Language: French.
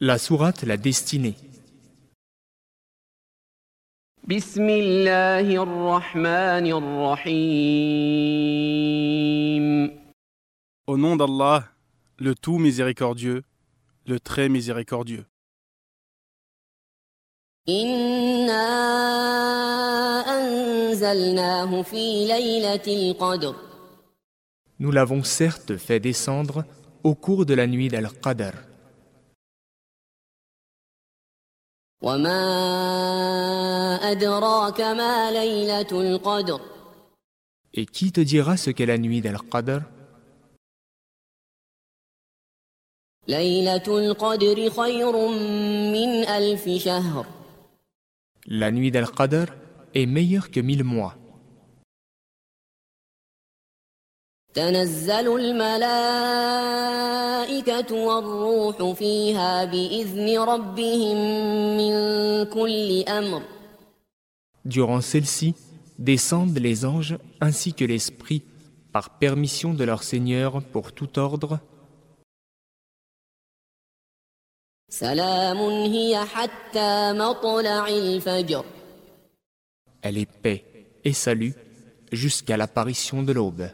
La sourate La Destinée. Au nom d'Allah, le tout miséricordieux, le très miséricordieux. Nous l'avons certes fait descendre au cours de la nuit d'Al-Qadr. وما أدراك ما ليلة القدر Et qui te dira ce qu'est la nuit d'Al-Qadr ليلة القدر خير من ألف شهر La nuit d'Al-Qadr est meilleure que mille mois. تنزل الملائكة والروح فيها بإذن ربهم من كل أمر Durant celle-ci, descendent les anges ainsi que l'Esprit par permission de leur Seigneur pour tout ordre. سلام هي حتى مطلع الفجر Elle est paix et salut jusqu'à l'apparition de l'aube.